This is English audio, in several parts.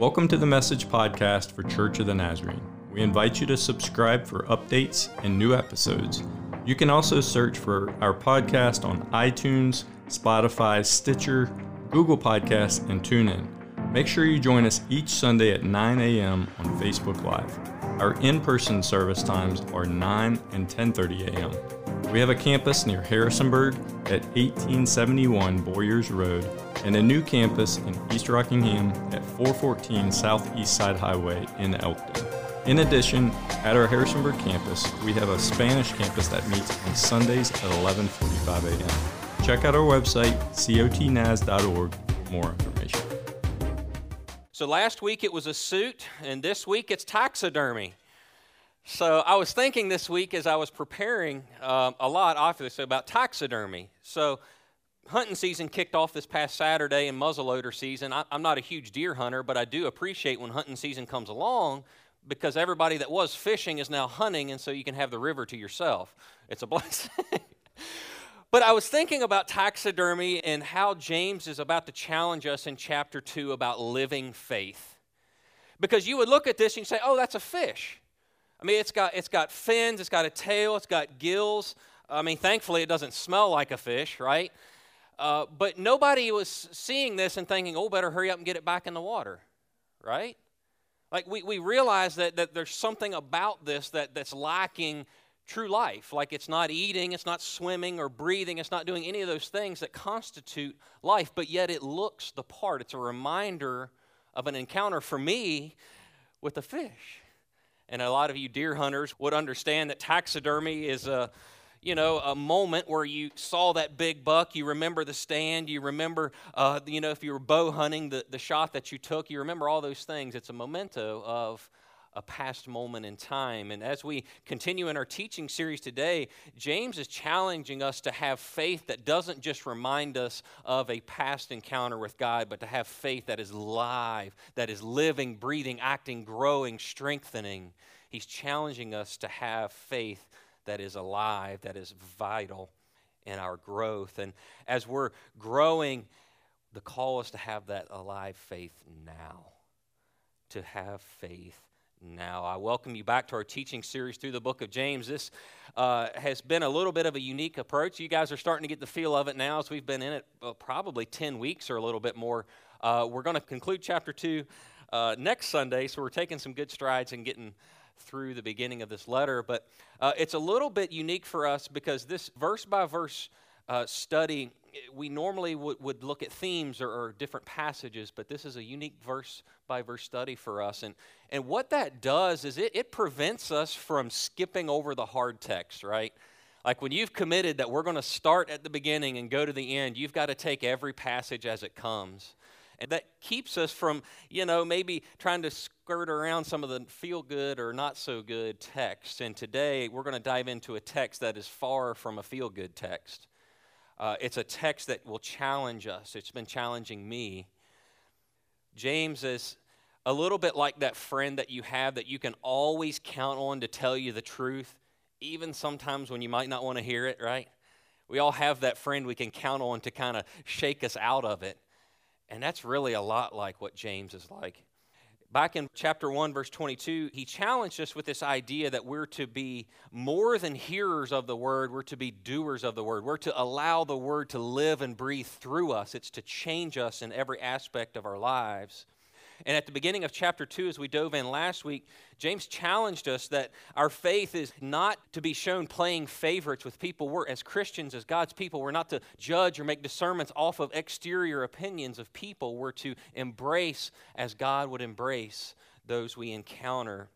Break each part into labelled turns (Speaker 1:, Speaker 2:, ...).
Speaker 1: Welcome to the Message Podcast for Church of the Nazarene. We invite you to subscribe for updates and new episodes. You can also search for our podcast on iTunes, Spotify, Stitcher, Google Podcasts, and TuneIn. Make sure you join us each Sunday at 9 a.m. on Facebook Live. Our in-person service times are 9 and 10:30 a.m. We have a campus near Harrisonburg at 1871 Boyers Road and a new campus in East Rockingham at 414 Southeast Side Highway in Elkton. In addition, at our Harrisonburg campus, we have a Spanish campus that meets on Sundays at 11:45 a.m. Check out our website cotnaz.org for more information.
Speaker 2: So last week it was a suit, and this week it's taxidermy. So I was thinking this week as I was preparing um, a lot, obviously, about taxidermy. So hunting season kicked off this past Saturday and muzzleloader season. I, am not a huge deer hunter, but I do appreciate when hunting season comes along because everybody that was fishing is now hunting, and so you can have the river to yourself. It's a blessing. But I was thinking about taxidermy and how James is about to challenge us in chapter 2 about living faith. Because you would look at this and say, oh, that's a fish. I mean, it's got, it's got fins, it's got a tail, it's got gills. I mean, thankfully, it doesn't smell like a fish, right? Uh, but nobody was seeing this and thinking, oh, better hurry up and get it back in the water, right? Like, we, we realize that, that there's something about this that, that's lacking true life. Like it's not eating, it's not swimming or breathing, it's not doing any of those things that constitute life, but yet it looks the part. It's a reminder of an encounter for me with a fish. And a lot of you deer hunters would understand that taxidermy is a you know, a moment where you saw that big buck, you remember the stand, you remember, uh, you know, if you were bow hunting, the, the shot that you took, you remember all those things. It's a memento of a past moment in time. And as we continue in our teaching series today, James is challenging us to have faith that doesn't just remind us of a past encounter with God, but to have faith that is live, that is living, breathing, acting, growing, strengthening. He's challenging us to have faith that is alive, that is vital in our growth. And as we're growing, the call is to have that alive faith now, to have faith now. I welcome you back to our teaching series through the book of James. This uh, has been a little bit of a unique approach. You guys are starting to get the feel of it now as we've been in it uh, probably 10 weeks or a little bit more. Uh, we're going to conclude chapter 2 uh, next Sunday, so we're taking some good strides and getting through the beginning of this letter. But uh, it's a little bit unique for us because this verse by verse uh, study we normally would, would look at themes or, or, different passages, but this is a unique verse by verse study for us. And, and what that does is it, it prevents us from skipping over the hard text, right? Like when you've committed that we're going to start at the beginning and go to the end, you've got to take every passage as it comes. And that keeps us from, you know, maybe trying to skirt around some of the feel good or not so good texts. And today we're going to dive into a text that is far from a feel good text. Uh, it's a text that will challenge us. It's been challenging me. James is a little bit like that friend that you have that you can always count on to tell you the truth, even sometimes when you might not want to hear it, right? We all have that friend we can count on to kind of shake us out of it. And that's really a lot like what James is like back in chapter 1, verse 22, he challenged us with this idea that we're to be more than hearers of the word, we're to be doers of the word. We're to allow the word to live and breathe through us, it's to change us in every aspect of our lives. And at the beginning of chapter 2, as we dove in last week, James challenged us that our faith is not to be shown playing favorites with people. We're, as Christians, as God's people, we're not to judge or make discernments off of exterior opinions of people. We're to embrace as God would embrace those we encounter.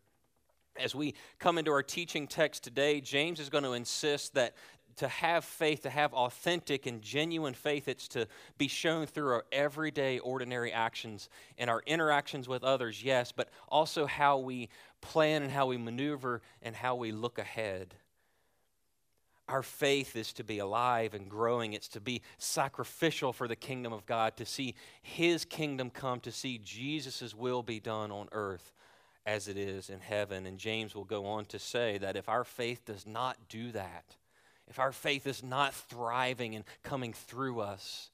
Speaker 2: As we come into our teaching text today, James is going to insist that to have faith, to have authentic and genuine faith, it's to be shown through our everyday, ordinary actions and our interactions with others, yes, but also how we plan and how we maneuver and how we look ahead. Our faith is to be alive and growing. It's to be sacrificial for the kingdom of God, to see His kingdom come, to see Jesus' will be done on earth as it is in heaven. And James will go on to say that if our faith does not do that, if our faith is not thriving and coming through us,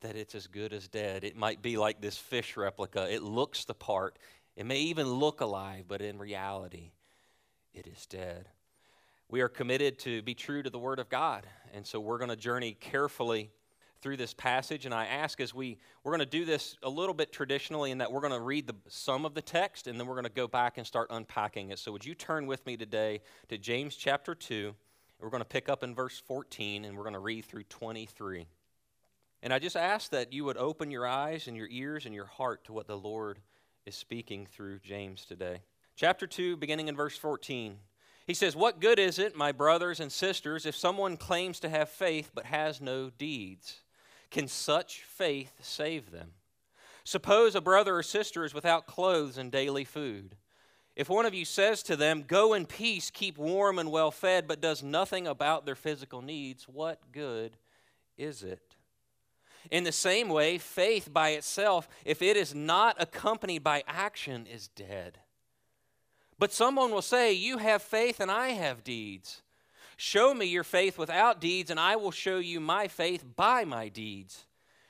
Speaker 2: that it's as good as dead. It might be like this fish replica. It looks the part. It may even look alive, but in reality, it is dead. We are committed to be true to the Word of God, and so we're going to journey carefully through this passage. And I ask as we we're going to do this a little bit traditionally in that we're going to read the some of the text, and then we're going to go back and start unpacking it. So would you turn with me today to James chapter two? We're going to pick up in verse 14, and we're going to read through 23. And I just ask that you would open your eyes and your ears and your heart to what the Lord is speaking through James today. Chapter 2, beginning in verse 14. He says, What good is it, my brothers and sisters, if someone claims to have faith but has no deeds? Can such faith save them? Suppose a brother or sister is without clothes and daily food. If one of you says to them, Go in peace, keep warm and well fed, but does nothing about their physical needs, what good is it? In the same way, faith by itself, if it is not accompanied by action, is dead. But someone will say, You have faith and I have deeds. Show me your faith without deeds, and I will show you my faith by my deeds.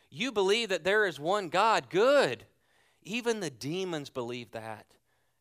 Speaker 2: You believe that there is one God. Good. Even the demons believe that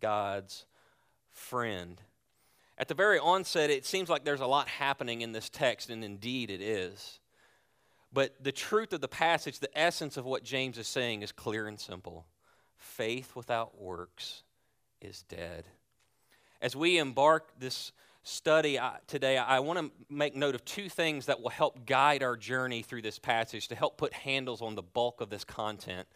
Speaker 2: God's friend. At the very onset, it seems like there's a lot happening in this text, and indeed it is. But the truth of the passage, the essence of what James is saying, is clear and simple faith without works is dead. As we embark this study today, I want to make note of two things that will help guide our journey through this passage to help put handles on the bulk of this content.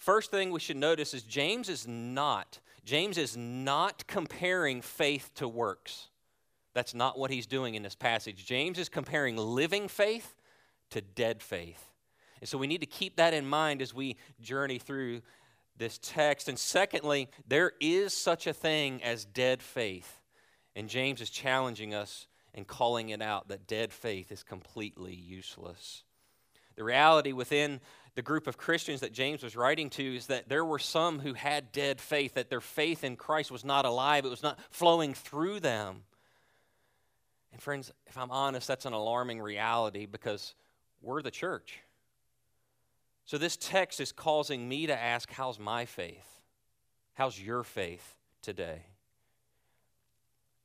Speaker 2: First thing we should notice is James is not James is not comparing faith to works. That's not what he's doing in this passage. James is comparing living faith to dead faith. And so we need to keep that in mind as we journey through this text. And secondly, there is such a thing as dead faith. And James is challenging us and calling it out that dead faith is completely useless. The reality within the group of Christians that James was writing to is that there were some who had dead faith, that their faith in Christ was not alive, it was not flowing through them. And, friends, if I'm honest, that's an alarming reality because we're the church. So, this text is causing me to ask, How's my faith? How's your faith today?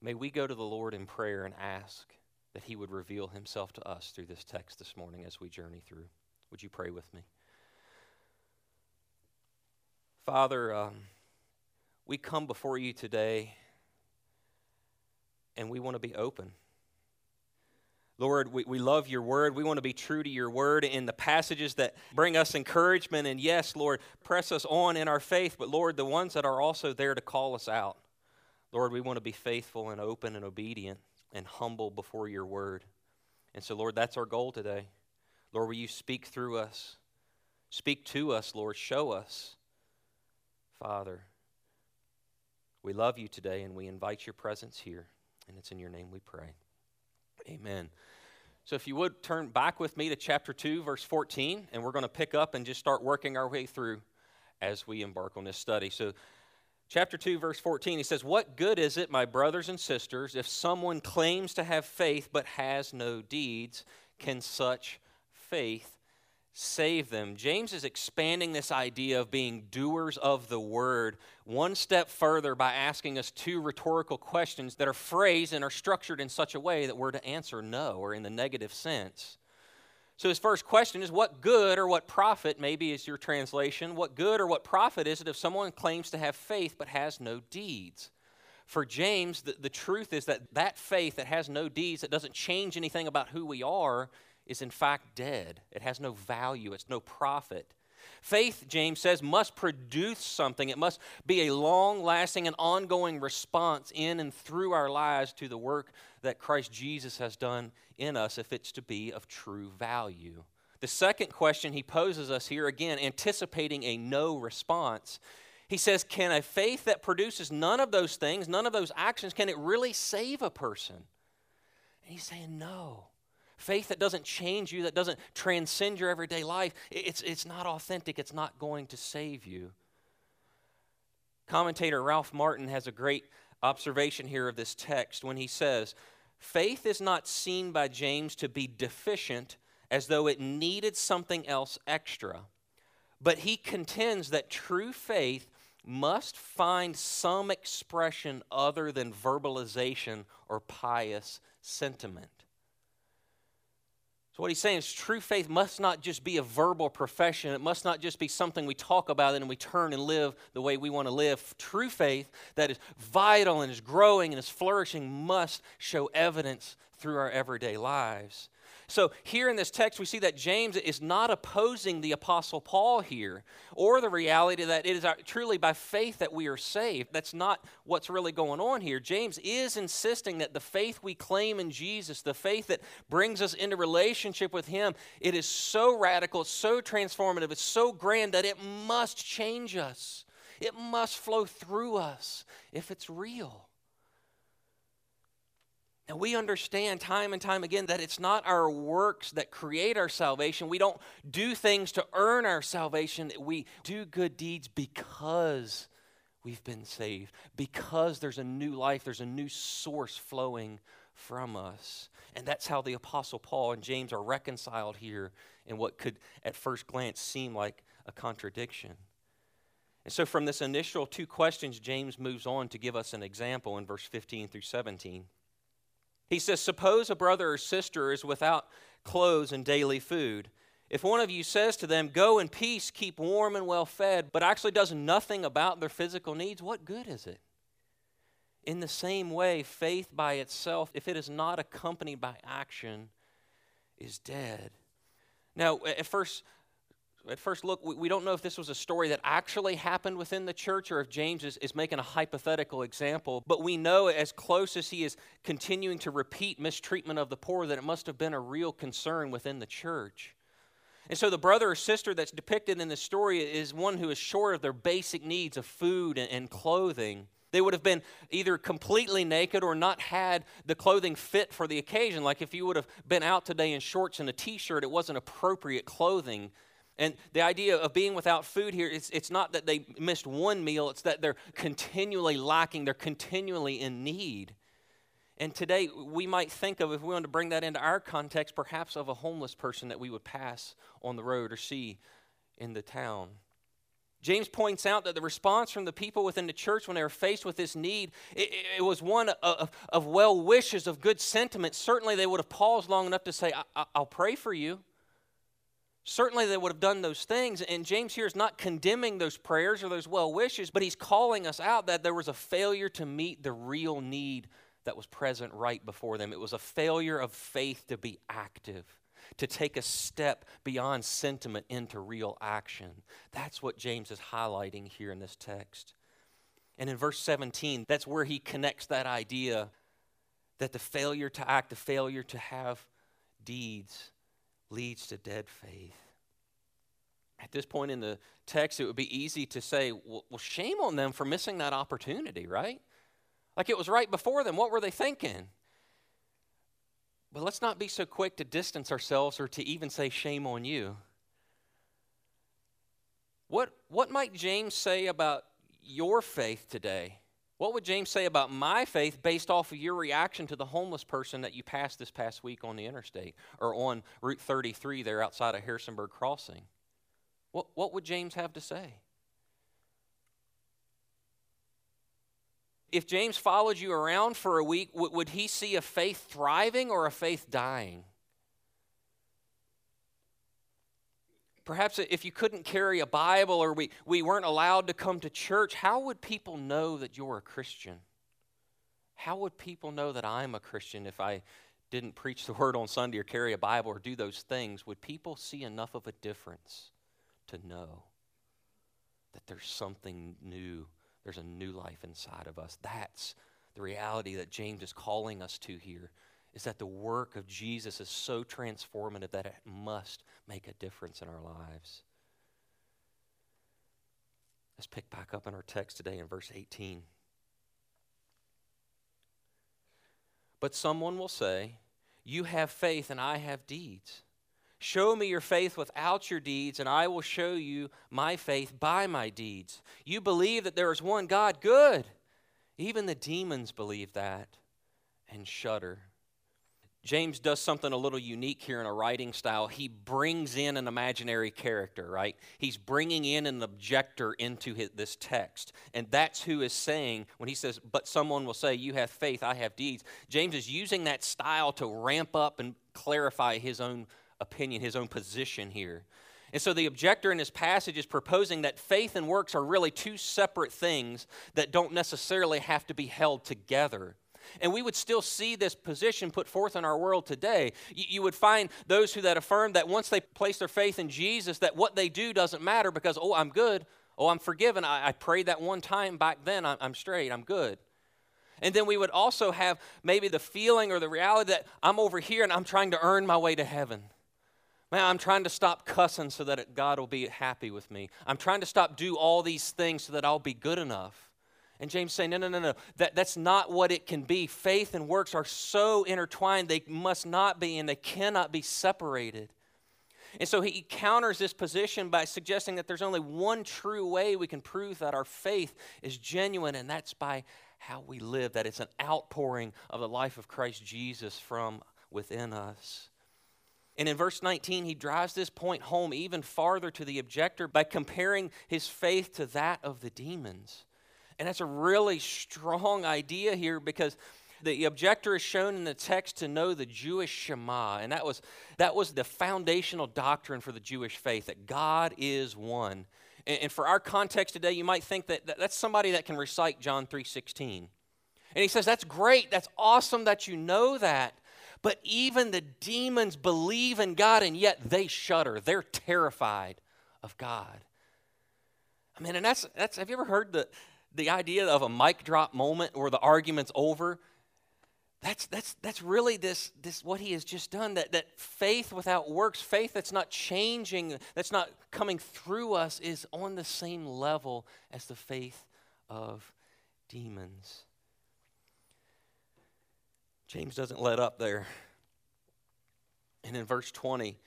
Speaker 2: May we go to the Lord in prayer and ask that He would reveal Himself to us through this text this morning as we journey through. Would you pray with me? Father, um, we come before you today and we want to be open. Lord, we, we love your word. We want to be true to your word in the passages that bring us encouragement. And yes, Lord, press us on in our faith, but Lord, the ones that are also there to call us out. Lord, we want to be faithful and open and obedient and humble before your word. And so, Lord, that's our goal today. Lord, will you speak through us? Speak to us, Lord. Show us Father, we love you today and we invite your presence here. And it's in your name we pray. Amen. So, if you would turn back with me to chapter 2, verse 14, and we're going to pick up and just start working our way through as we embark on this study. So, chapter 2, verse 14, he says, What good is it, my brothers and sisters, if someone claims to have faith but has no deeds? Can such faith save them. James is expanding this idea of being doers of the word one step further by asking us two rhetorical questions that are phrased and are structured in such a way that we're to answer no or in the negative sense. So his first question is what good or what profit, maybe is your translation, what good or what profit is it if someone claims to have faith but has no deeds? For James, the, the truth is that that faith that has no deeds, that doesn't change anything about who we are, is in fact dead. It has no value, it's no profit. Faith, James says, must produce something. It must be a long lasting and ongoing response in and through our lives to the work that Christ Jesus has done in us if it's to be of true value. The second question he poses us here, again, anticipating a no response. He says, Can a faith that produces none of those things, none of those actions, can it really save a person? And he's saying, No. Faith that doesn't change you, that doesn't transcend your everyday life, it's, it's not authentic. It's not going to save you. Commentator Ralph Martin has a great observation here of this text when he says, Faith is not seen by James to be deficient as though it needed something else extra. But he contends that true faith must find some expression other than verbalization or pious sentiment. So, what he's saying is true faith must not just be a verbal profession. It must not just be something we talk about and we turn and live the way we want to live. True faith that is vital and is growing and is flourishing must show evidence through our everyday lives. So, here in this text, we see that James is not opposing the Apostle Paul here, or the reality that it is truly by faith that we are saved. That's not what's really going on here. James is insisting that the faith we claim in Jesus, the faith that brings us into relationship with Him, it is so radical, it's so transformative, it's so grand that it must change us. It must flow through us if it's real. And we understand time and time again that it's not our works that create our salvation. We don't do things to earn our salvation. We do good deeds because we've been saved, because there's a new life, there's a new source flowing from us. And that's how the Apostle Paul and James are reconciled here in what could at first glance seem like a contradiction. And so, from this initial two questions, James moves on to give us an example in verse 15 through 17. He says, Suppose a brother or sister is without clothes and daily food. If one of you says to them, Go in peace, keep warm and well fed, but actually does nothing about their physical needs, what good is it? In the same way, faith by itself, if it is not accompanied by action, is dead. Now, at first, at first look, we, we, don't know if this was a story that actually happened within the church or if James is, is making a hypothetical example. But we know, as close as he is continuing to repeat mistreatment of the poor, that it must have been a real concern within the church. And so the brother or sister that's depicted in the story is one who is short of their basic needs of food and, and clothing. They would have been either completely naked or not had the clothing fit for the occasion. Like if you would have been out today in shorts and a t shirt, it wasn't appropriate clothing and the idea of being without food here, it's, it's not that they missed one meal, it's that they're continually lacking, they're continually in need. And today, we might think of, if we want to bring that into our context, perhaps of a homeless person that we would pass on the road or see in the town. James points out that the response from the people within the church when they were faced with this need, it, it was one of, of, well wishes, of good sentiment. Certainly, they would have paused long enough to say, I'll pray for you. Certainly, they would have done those things. And James here is not condemning those prayers or those well wishes, but he's calling us out that there was a failure to meet the real need that was present right before them. It was a failure of faith to be active, to take a step beyond sentiment into real action. That's what James is highlighting here in this text. And in verse 17, that's where he connects that idea that the failure to act, the failure to have deeds, leads to dead faith. At this point in the text, it would be easy to say, well, shame on them for missing that opportunity, right? Like it was right before them. What were they thinking? But let's not be so quick to distance ourselves or to even say, shame on you. What, what might James say about your faith today? What would James say about my faith based off of your reaction to the homeless person that you passed this past week on the interstate or on Route 33 there outside of Harrisonburg Crossing? What, what would James have to say? If James followed you around for a week, would he see a faith thriving or a faith dying? Perhaps if you couldn't carry a Bible or we, we weren't allowed to come to church, how would people know that you're a Christian? How would people know that I'm a Christian if I didn't preach the word on Sunday or carry a Bible or do those things? Would people see enough of a difference to know that there's something new? There's a new life inside of us. That's the reality that James is calling us to here is that the work of Jesus is so transformative that it must make a difference in our lives. Let's pick back up in our text today in verse 18. But someone will say, You have faith and I have deeds. Show me your faith without your deeds, and I will show you my faith by my deeds. You believe that there is one God, good. Even the demons believe that and shudder. James does something a little unique here in a writing style. He brings in an imaginary character, right? He's bringing in an objector into his, this text. And that's who is saying, when he says, But someone will say, You have faith, I have deeds. James is using that style to ramp up and clarify his own opinion, his own position here. And so the objector in this passage is proposing that faith and works are really two separate things that don't necessarily have to be held together. And we would still see this position put forth in our world today. You, you, would find those who that affirm that once they place their faith in Jesus, that what they do doesn't matter because, oh, I'm good. Oh, I'm forgiven. I, I prayed that one time back then. I, I'm straight. I'm good. And then we would also have maybe the feeling or the reality that I'm over here and I'm trying to earn my way to heaven. Man, I'm trying to stop cussing so that God will be happy with me. I'm trying to stop do all these things so that I'll be good enough. And James saying, no, no, no, no. That, that's not what it can be. Faith and works are so intertwined, they must not be and they cannot be separated. And so he counters this position by suggesting that there's only one true way we can prove that our faith is genuine, and that's by how we live, that it's an outpouring of the life of Christ Jesus from within us. And in verse 19, he drives this point home even farther to the objector by comparing his faith to that of the demons. And that's a really strong idea here because the objector is shown in the text to know the Jewish Shema, and that was, that was the foundational doctrine for the Jewish faith that God is one. And, and for our context today, you might think that, that that's somebody that can recite John 3.16. And he says, That's great, that's awesome that you know that. But even the demons believe in God, and yet they shudder. They're terrified of God. I mean, and that's, that's have you ever heard the the idea of a mic drop moment where the argument's over, that's, that's, that's really this, this what he has just done that, that faith without works faith that's not changing that's not coming through us is on the same level as the faith of demons. James doesn't let up there. And in verse 20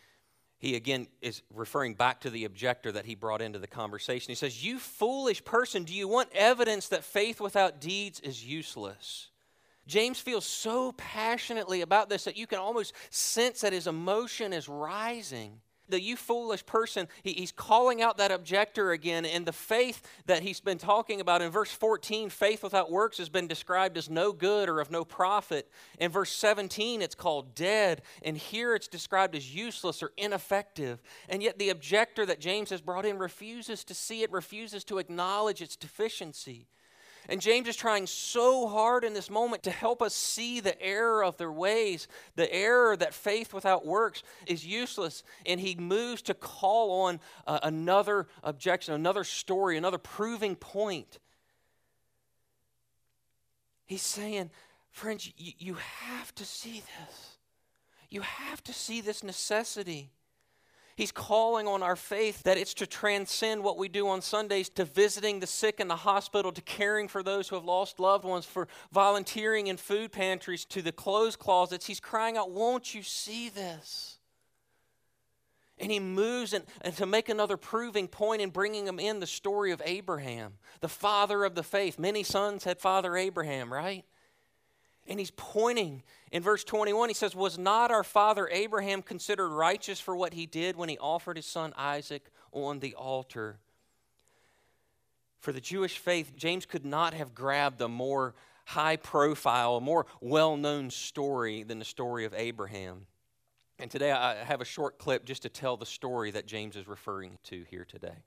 Speaker 2: he again is referring back to the objector that he brought into the conversation. He says, You foolish person, do you want evidence that faith without deeds is useless? James feels so passionately about this that you can almost sense that his emotion is rising the you foolish person, he, he's calling out that objector again. And the faith that he's been talking about in verse 14, faith without works has been described as no good or of no profit. In verse 17, it's called dead. And here it's described as useless or ineffective. And yet the objector that James has brought in refuses to see it, refuses to acknowledge its deficiency. And James is trying so hard in this moment to help us see the error of their ways, the error that faith without works is useless. And he moves to call on uh, another objection, another story, another proving point. He's saying, friends, you, you have to see this. You have to see this necessity. He's calling on our faith that it's to transcend what we do on Sundays to visiting the sick in the hospital, to caring for those who have lost loved ones, for volunteering in food pantries, to the clothes closets. He's crying out, Won't you see this? And he moves and, and to make another proving point in bringing him in the story of Abraham, the father of the faith. Many sons had Father Abraham, right? And he's pointing in verse 21. He says, Was not our father Abraham considered righteous for what he did when he offered his son Isaac on the altar? For the Jewish faith, James could not have grabbed a more high profile, a more well known story than the story of Abraham. And today I have a short clip just to tell the story that James is referring to here today.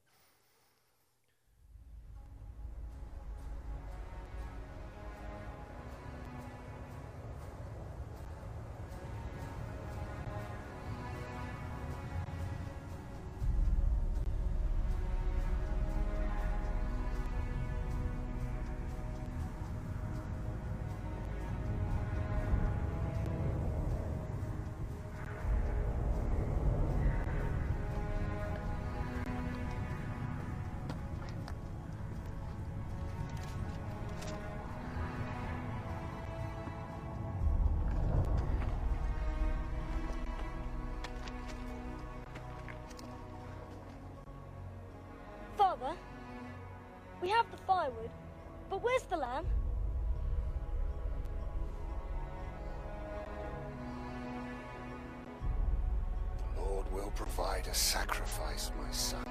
Speaker 3: Provide a sacrifice, my son.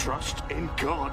Speaker 3: Trust in God.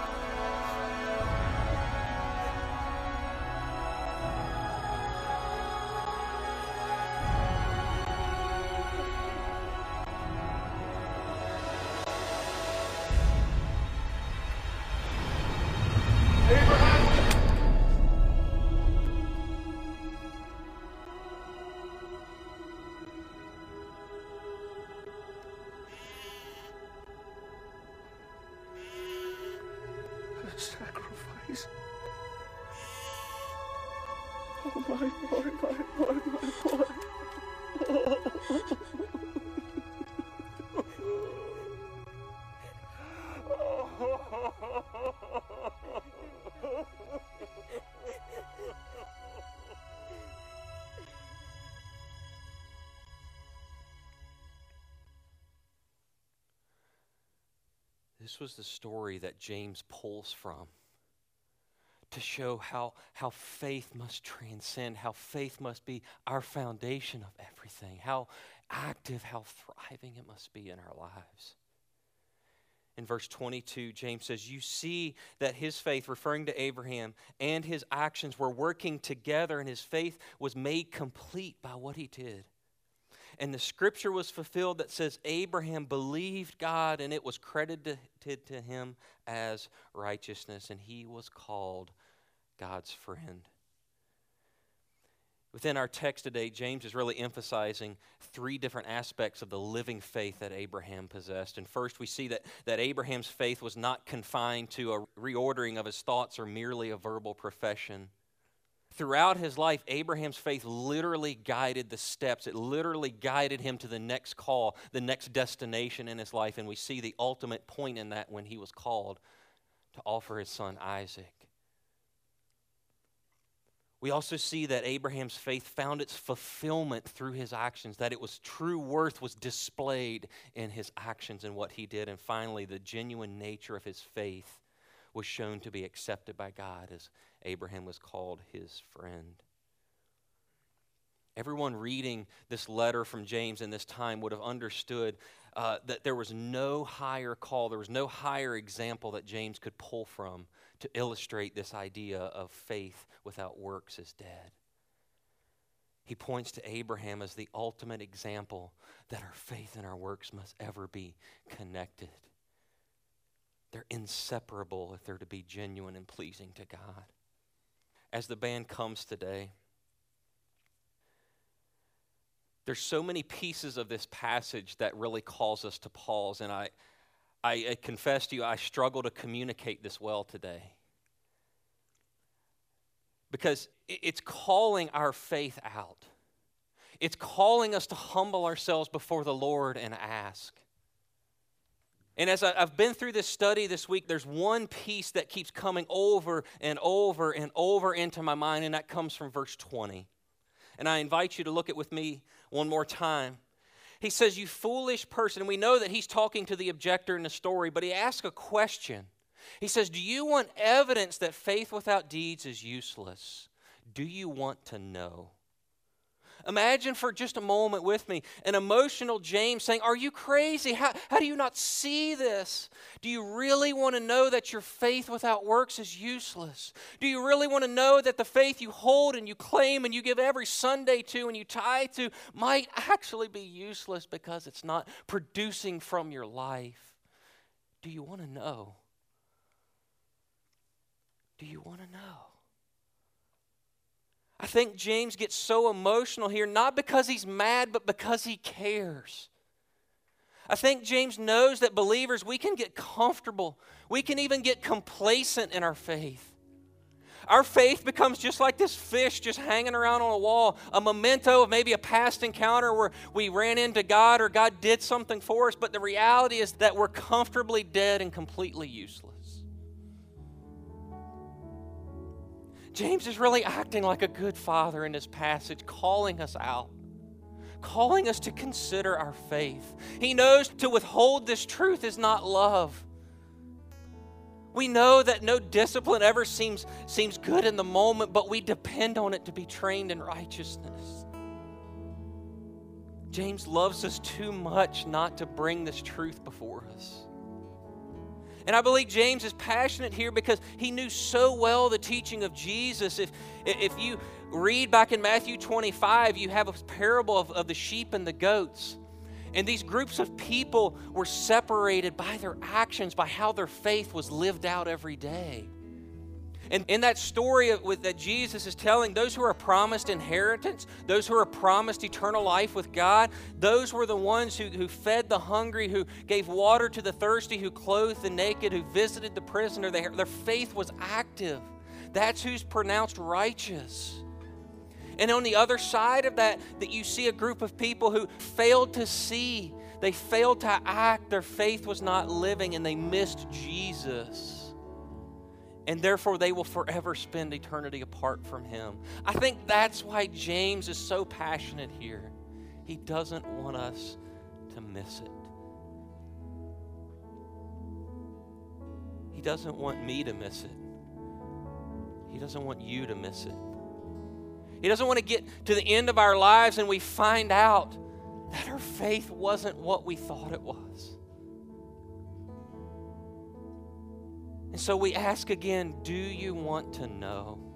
Speaker 2: This was the story that James pulls from to show how, how faith must transcend, how faith must be our foundation of everything, how active, how thriving it must be in our lives. In verse 22, James says, You see that his faith, referring to Abraham, and his actions were working together, and his faith was made complete by what he did. And the scripture was fulfilled that says, Abraham believed God, and it was credited to him as righteousness, and he was called God's friend. Within our text today, James is really emphasizing three different aspects of the living faith that Abraham possessed. And first, we see that, that Abraham's faith was not confined to a reordering of his thoughts or merely a verbal profession. Throughout his life, Abraham's faith literally guided the steps. It literally guided him to the next call, the next destination in his life. And we see the ultimate point in that when he was called to offer his son Isaac. We also see that Abraham's faith found its fulfillment through his actions, that it was true worth was displayed in his actions and what he did. And finally, the genuine nature of his faith was shown to be accepted by God as Abraham was called his friend. Everyone reading this letter from James in this time would have understood uh, that there was no higher call, there was no higher example that James could pull from to illustrate this idea of faith without works is dead. He points to Abraham as the ultimate example that our faith and our works must ever be connected. They're inseparable if they're to be genuine and pleasing to God. As the band comes today, there's so many pieces of this passage that really calls us to pause, and I, I, I confess to you, I struggle to communicate this well today. Because it's calling our faith out. It's calling us to humble ourselves before the Lord and ask. And as I've been through this study this week, there's one piece that keeps coming over and over and over into my mind, and that comes from verse 20. And I invite you to look at with me one more time. He says, You foolish person. And we know that he's talking to the objector in the story, but he asks a question. He says, Do you want evidence that faith without deeds is useless? Do you want to know? Imagine for just a moment with me an emotional James saying, Are you crazy? How, how do you not see this? Do you really want to know that your faith without works is useless? Do you really want to know that the faith you hold and you claim and you give every Sunday to and you tie to might actually be useless because it's not producing from your life? Do you want to know? Do you want to know? I think James gets so emotional here, not because he's mad, but because he cares. I think James knows that believers, we can get comfortable. We can even get complacent in our faith. Our faith becomes just like this fish just hanging around on a wall, a memento of maybe a past encounter where we ran into God or God did something for us, but the reality is that we're comfortably dead and completely useless. James is really acting like a good father in this passage, calling us out, calling us to consider our faith. He knows to withhold this truth is not love. We know that no discipline ever seems, seems good in the moment, but we depend on it to be trained in righteousness. James loves us too much not to bring this truth before us. And I believe James is passionate here because he knew so well the teaching of Jesus. If, if you read back in Matthew 25, you have a parable of, of the sheep and the goats. And these groups of people were separated by their actions, by how their faith was lived out every day. And in that story with, that Jesus is telling, those who are promised inheritance, those who are promised eternal life with God, those were the ones who, who fed the hungry, who gave water to the thirsty, who clothed the naked, who visited the prisoner. They, their faith was active. That's who's pronounced righteous. And on the other side of that, that you see a group of people who failed to see, they failed to act, their faith was not living, and they missed Jesus and therefore they will forever spend eternity apart from him. I think that's why James is so passionate here. He doesn't want us to miss it. He doesn't want me to miss it. He doesn't want you to miss it. He doesn't want to get to the end of our lives and we find out that our faith wasn't what we thought it was. And so we ask again do you want to know?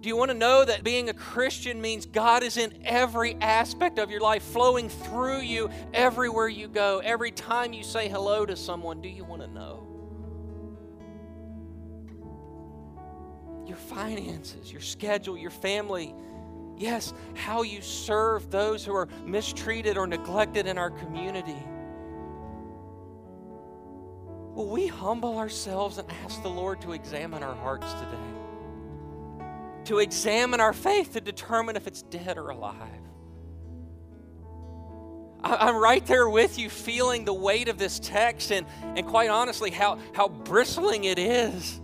Speaker 2: Do you want to know that being a Christian means God is in every aspect of your life, flowing through you everywhere you go, every time you say hello to someone? Do you want to know? Your finances, your schedule, your family, yes, how you serve those who are mistreated or neglected in our community. Will we humble ourselves and ask the Lord to examine our hearts today? To examine our faith to determine if it's dead or alive. I'm right there with you, feeling the weight of this text, and, and quite honestly, how, how bristling it is.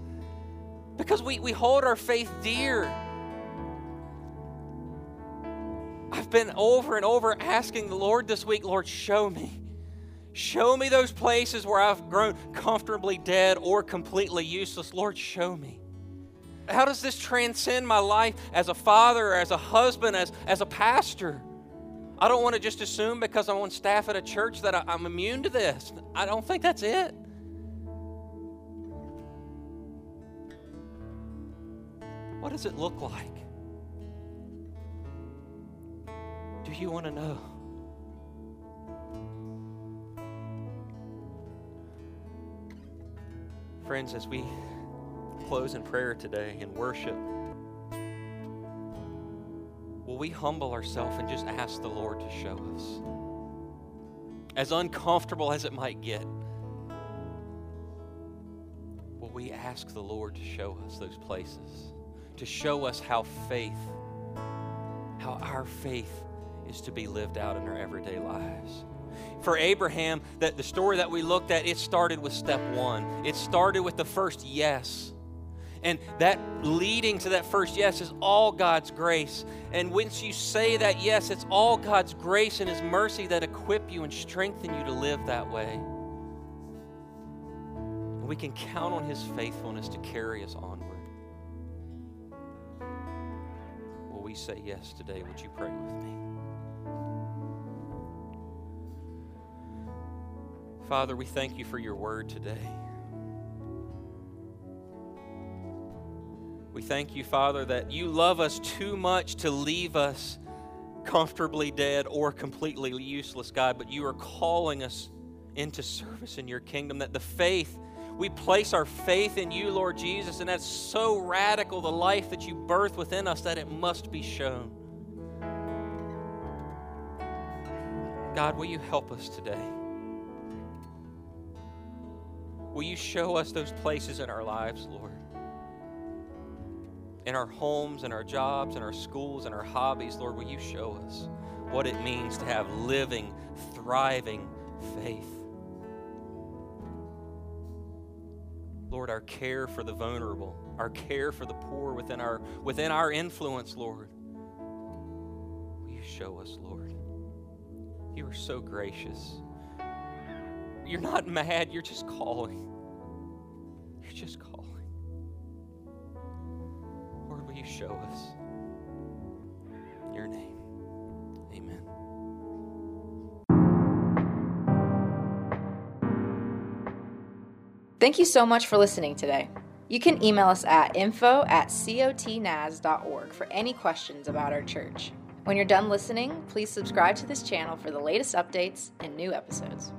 Speaker 2: Because we, we hold our faith dear. I've been over and over asking the Lord this week, Lord, show me. Show me those places where I've grown comfortably dead or completely useless. Lord, show me. How does this transcend my life as a father, as a husband, as, as a pastor? I don't want to just assume because I'm on staff at a church that I, I'm immune to this. I don't think that's it. What does it look like? Do you want to know? Friends, as we close in prayer today in worship, will we humble ourselves and just ask the Lord to show us? As uncomfortable as it might get, will we ask the Lord to show us those places? To show us how faith, how our faith is to be lived out in our everyday lives for Abraham, that the story that we looked at, it started with step one. It started with the first yes. And that leading to that first yes is all God's grace. And once you say that yes, it's all God's grace and His mercy that equip you and strengthen you to live that way. And we can count on His faithfulness to carry us onward. Will we say yes today? Would you pray with me? Father, we thank you for your word today. We thank you, Father, that you love us too much to leave us comfortably dead or completely useless, God, but you are calling us into service in your kingdom. That the faith, we place our faith in you, Lord Jesus, and that's so radical, the life that you birth within us, that it must be shown. God, will you help us today? Will you show us those places in our lives, Lord? In our homes, in our jobs, in our schools, in our hobbies, Lord, will you show us what it means to have living, thriving faith? Lord, our care for the vulnerable, our care for the poor within our, within our influence, Lord. Will you show us, Lord? You are so gracious. You're not mad, you're just calling. You're just calling. Lord, will you show us your name? Amen.
Speaker 4: Thank you so much for listening today. You can email us at info at cotnaz.org for any questions about our church. When you're done listening, please subscribe to this channel for the latest updates and new episodes.